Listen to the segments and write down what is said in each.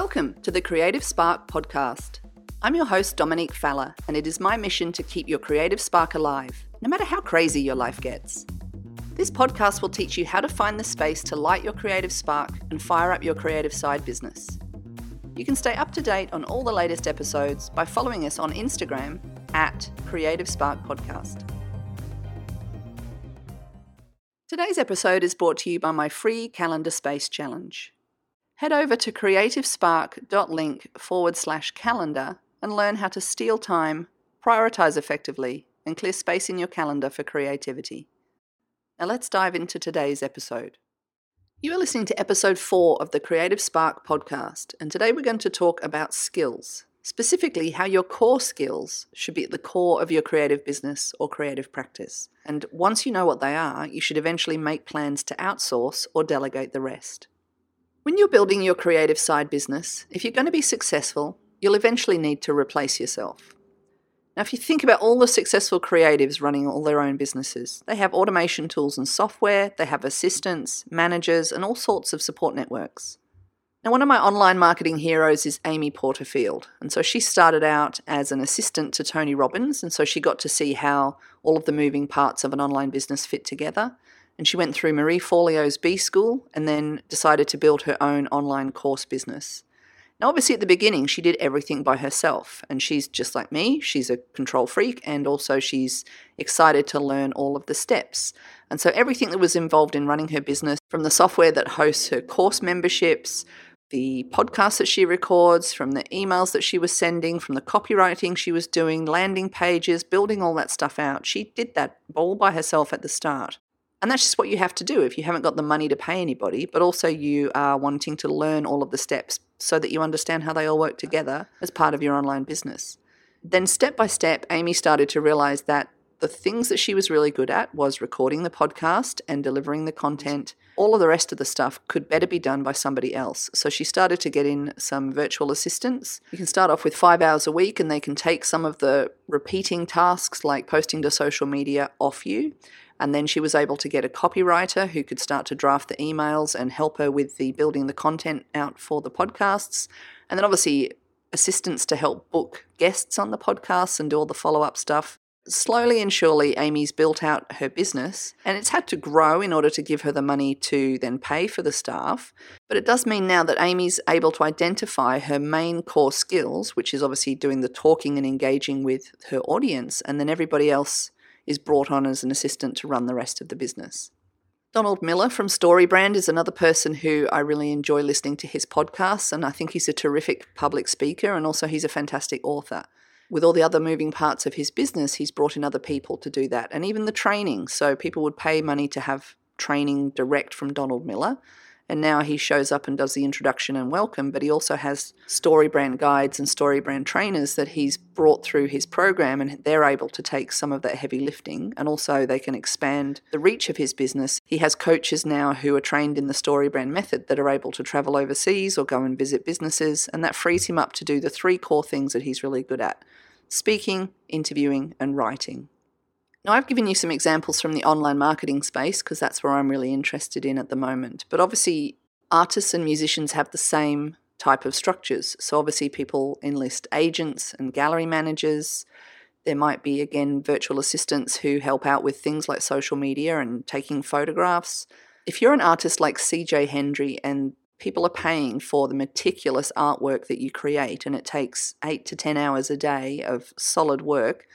Welcome to the Creative Spark podcast. I'm your host, Dominique Falla, and it is my mission to keep your creative spark alive, no matter how crazy your life gets. This podcast will teach you how to find the space to light your creative spark and fire up your creative side business. You can stay up to date on all the latest episodes by following us on Instagram at Creative Spark Podcast. Today's episode is brought to you by my free calendar space challenge. Head over to creativespark.link forward slash calendar and learn how to steal time, prioritize effectively, and clear space in your calendar for creativity. Now let's dive into today's episode. You are listening to episode four of the Creative Spark podcast, and today we're going to talk about skills, specifically how your core skills should be at the core of your creative business or creative practice. And once you know what they are, you should eventually make plans to outsource or delegate the rest. When you're building your creative side business, if you're going to be successful, you'll eventually need to replace yourself. Now, if you think about all the successful creatives running all their own businesses, they have automation tools and software, they have assistants, managers, and all sorts of support networks. Now, one of my online marketing heroes is Amy Porterfield. And so she started out as an assistant to Tony Robbins. And so she got to see how all of the moving parts of an online business fit together and she went through Marie Forleo's B School and then decided to build her own online course business. Now, obviously, at the beginning, she did everything by herself, and she's just like me. She's a control freak, and also she's excited to learn all of the steps. And so, everything that was involved in running her business, from the software that hosts her course memberships, the podcasts that she records, from the emails that she was sending, from the copywriting she was doing, landing pages, building all that stuff out, she did that all by herself at the start. And that's just what you have to do if you haven't got the money to pay anybody, but also you are wanting to learn all of the steps so that you understand how they all work together as part of your online business. Then, step by step, Amy started to realize that the things that she was really good at was recording the podcast and delivering the content. All of the rest of the stuff could better be done by somebody else. So she started to get in some virtual assistants. You can start off with five hours a week and they can take some of the repeating tasks like posting to social media off you. And then she was able to get a copywriter who could start to draft the emails and help her with the building the content out for the podcasts. And then obviously assistants to help book guests on the podcasts and do all the follow up stuff. Slowly and surely, Amy's built out her business and it's had to grow in order to give her the money to then pay for the staff. But it does mean now that Amy's able to identify her main core skills, which is obviously doing the talking and engaging with her audience, and then everybody else is brought on as an assistant to run the rest of the business. Donald Miller from StoryBrand is another person who I really enjoy listening to his podcasts, and I think he's a terrific public speaker and also he's a fantastic author. With all the other moving parts of his business, he's brought in other people to do that, and even the training. So people would pay money to have training direct from Donald Miller and now he shows up and does the introduction and welcome, but he also has StoryBrand guides and StoryBrand trainers that he's brought through his program, and they're able to take some of that heavy lifting and also they can expand the reach of his business. He has coaches now who are trained in the StoryBrand method that are able to travel overseas or go and visit businesses, and that frees him up to do the three core things that he's really good at speaking, interviewing, and writing. Now, I've given you some examples from the online marketing space because that's where I'm really interested in at the moment. But obviously, artists and musicians have the same type of structures. So, obviously, people enlist agents and gallery managers. There might be, again, virtual assistants who help out with things like social media and taking photographs. If you're an artist like CJ Hendry and people are paying for the meticulous artwork that you create, and it takes eight to 10 hours a day of solid work,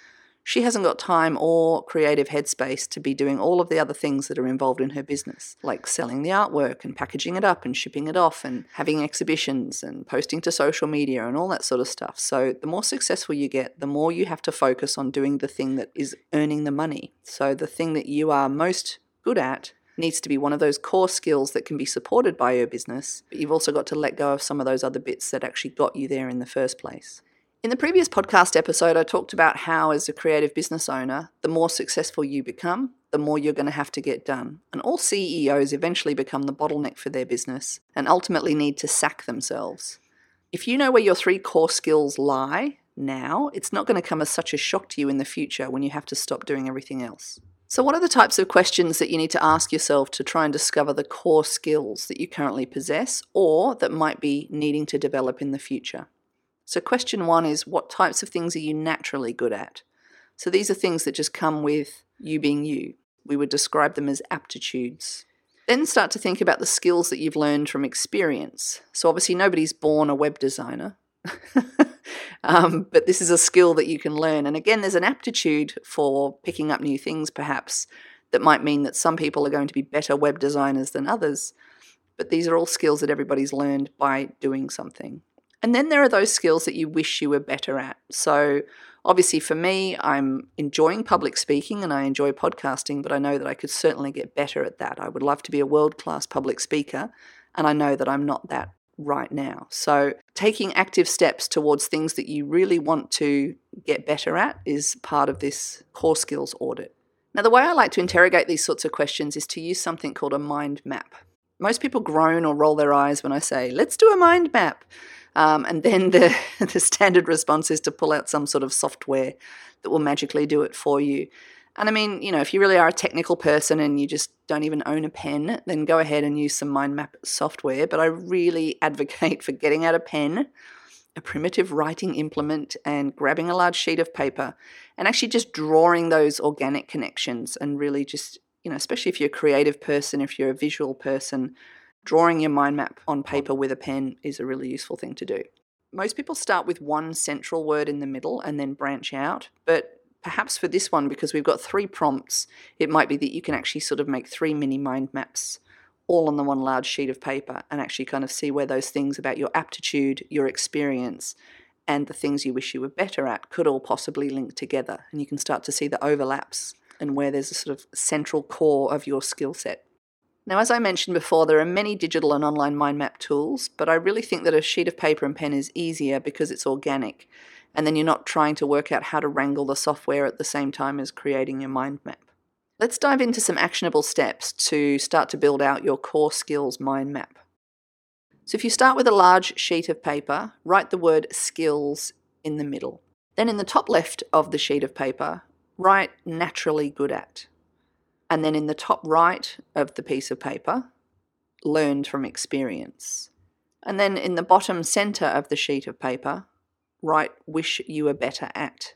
she hasn't got time or creative headspace to be doing all of the other things that are involved in her business, like selling the artwork and packaging it up and shipping it off and having exhibitions and posting to social media and all that sort of stuff. So, the more successful you get, the more you have to focus on doing the thing that is earning the money. So, the thing that you are most good at needs to be one of those core skills that can be supported by your business, but you've also got to let go of some of those other bits that actually got you there in the first place. In the previous podcast episode, I talked about how, as a creative business owner, the more successful you become, the more you're going to have to get done. And all CEOs eventually become the bottleneck for their business and ultimately need to sack themselves. If you know where your three core skills lie now, it's not going to come as such a shock to you in the future when you have to stop doing everything else. So, what are the types of questions that you need to ask yourself to try and discover the core skills that you currently possess or that might be needing to develop in the future? So, question one is what types of things are you naturally good at? So, these are things that just come with you being you. We would describe them as aptitudes. Then start to think about the skills that you've learned from experience. So, obviously, nobody's born a web designer. um, but this is a skill that you can learn. And again, there's an aptitude for picking up new things, perhaps, that might mean that some people are going to be better web designers than others. But these are all skills that everybody's learned by doing something. And then there are those skills that you wish you were better at. So, obviously, for me, I'm enjoying public speaking and I enjoy podcasting, but I know that I could certainly get better at that. I would love to be a world class public speaker, and I know that I'm not that right now. So, taking active steps towards things that you really want to get better at is part of this core skills audit. Now, the way I like to interrogate these sorts of questions is to use something called a mind map. Most people groan or roll their eyes when I say, let's do a mind map. Um, and then the, the standard response is to pull out some sort of software that will magically do it for you. And I mean, you know, if you really are a technical person and you just don't even own a pen, then go ahead and use some mind map software. But I really advocate for getting out a pen, a primitive writing implement, and grabbing a large sheet of paper and actually just drawing those organic connections and really just, you know, especially if you're a creative person, if you're a visual person, drawing your mind map on paper with a pen is a really useful thing to do. Most people start with one central word in the middle and then branch out, but perhaps for this one, because we've got three prompts, it might be that you can actually sort of make three mini mind maps all on the one large sheet of paper and actually kind of see where those things about your aptitude, your experience, and the things you wish you were better at could all possibly link together. And you can start to see the overlaps and where there's a sort of central core of your skill set. Now, as I mentioned before, there are many digital and online mind map tools, but I really think that a sheet of paper and pen is easier because it's organic and then you're not trying to work out how to wrangle the software at the same time as creating your mind map. Let's dive into some actionable steps to start to build out your core skills mind map. So, if you start with a large sheet of paper, write the word skills in the middle. Then, in the top left of the sheet of paper, write naturally good at. And then in the top right of the piece of paper, learned from experience. And then in the bottom centre of the sheet of paper, write wish you were better at.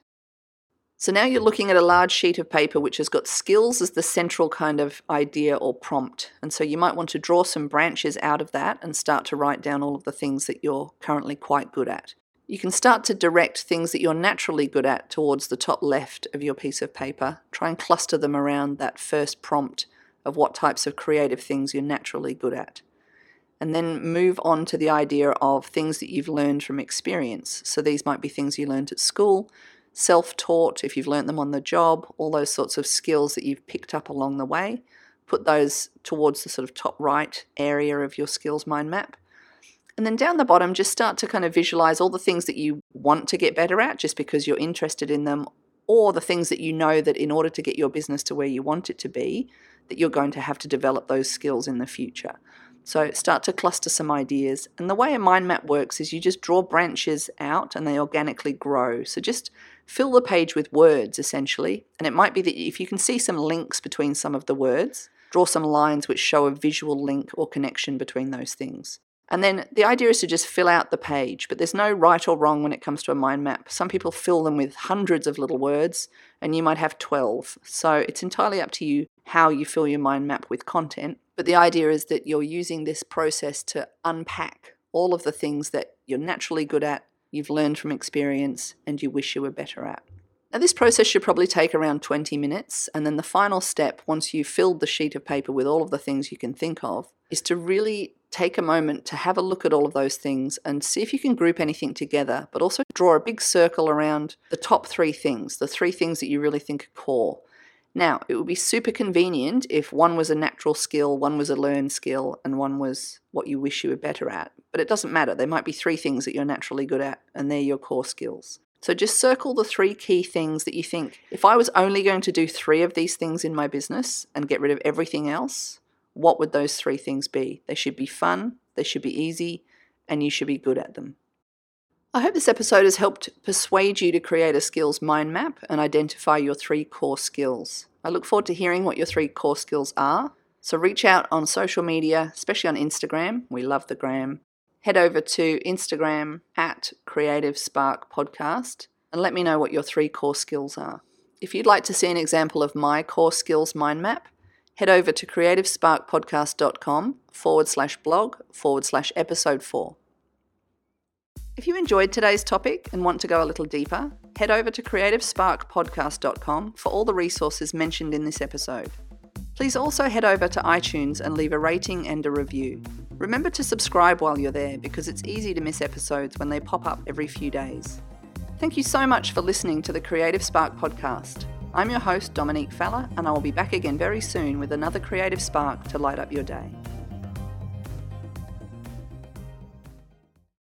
So now you're looking at a large sheet of paper which has got skills as the central kind of idea or prompt. And so you might want to draw some branches out of that and start to write down all of the things that you're currently quite good at. You can start to direct things that you're naturally good at towards the top left of your piece of paper. Try and cluster them around that first prompt of what types of creative things you're naturally good at and then move on to the idea of things that you've learned from experience. So these might be things you learned at school, self taught, if you've learned them on the job, all those sorts of skills that you've picked up along the way. Put those towards the sort of top right area of your skills mind map. And then down the bottom, just start to kind of visualize all the things that you want to get better at just because you're interested in them, or the things that you know that in order to get your business to where you want it to be, that you're going to have to develop those skills in the future. So start to cluster some ideas. And the way a mind map works is you just draw branches out and they organically grow. So just fill the page with words essentially. And it might be that if you can see some links between some of the words, draw some lines which show a visual link or connection between those things. And then the idea is to just fill out the page, but there's no right or wrong when it comes to a mind map. Some people fill them with hundreds of little words, and you might have 12. So it's entirely up to you how you fill your mind map with content. But the idea is that you're using this process to unpack all of the things that you're naturally good at, you've learned from experience, and you wish you were better at. Now, this process should probably take around 20 minutes, and then the final step, once you've filled the sheet of paper with all of the things you can think of, is to really take a moment to have a look at all of those things and see if you can group anything together, but also draw a big circle around the top three things, the three things that you really think are core. Now, it would be super convenient if one was a natural skill, one was a learned skill, and one was what you wish you were better at. But it doesn't matter. There might be three things that you're naturally good at, and they're your core skills. So just circle the three key things that you think if I was only going to do three of these things in my business and get rid of everything else, what would those three things be? They should be fun, they should be easy, and you should be good at them. I hope this episode has helped persuade you to create a skills mind map and identify your three core skills. I look forward to hearing what your three core skills are. So reach out on social media, especially on Instagram. We love the gram. Head over to Instagram at Creative Spark Podcast and let me know what your three core skills are. If you'd like to see an example of my core skills mind map, head over to creativesparkpodcast.com forward slash blog forward slash episode four. If you enjoyed today's topic and want to go a little deeper, head over to creativesparkpodcast.com for all the resources mentioned in this episode. Please also head over to iTunes and leave a rating and a review. Remember to subscribe while you're there because it's easy to miss episodes when they pop up every few days. Thank you so much for listening to the Creative Spark podcast. I'm your host, Dominique Falla, and I will be back again very soon with another creative spark to light up your day.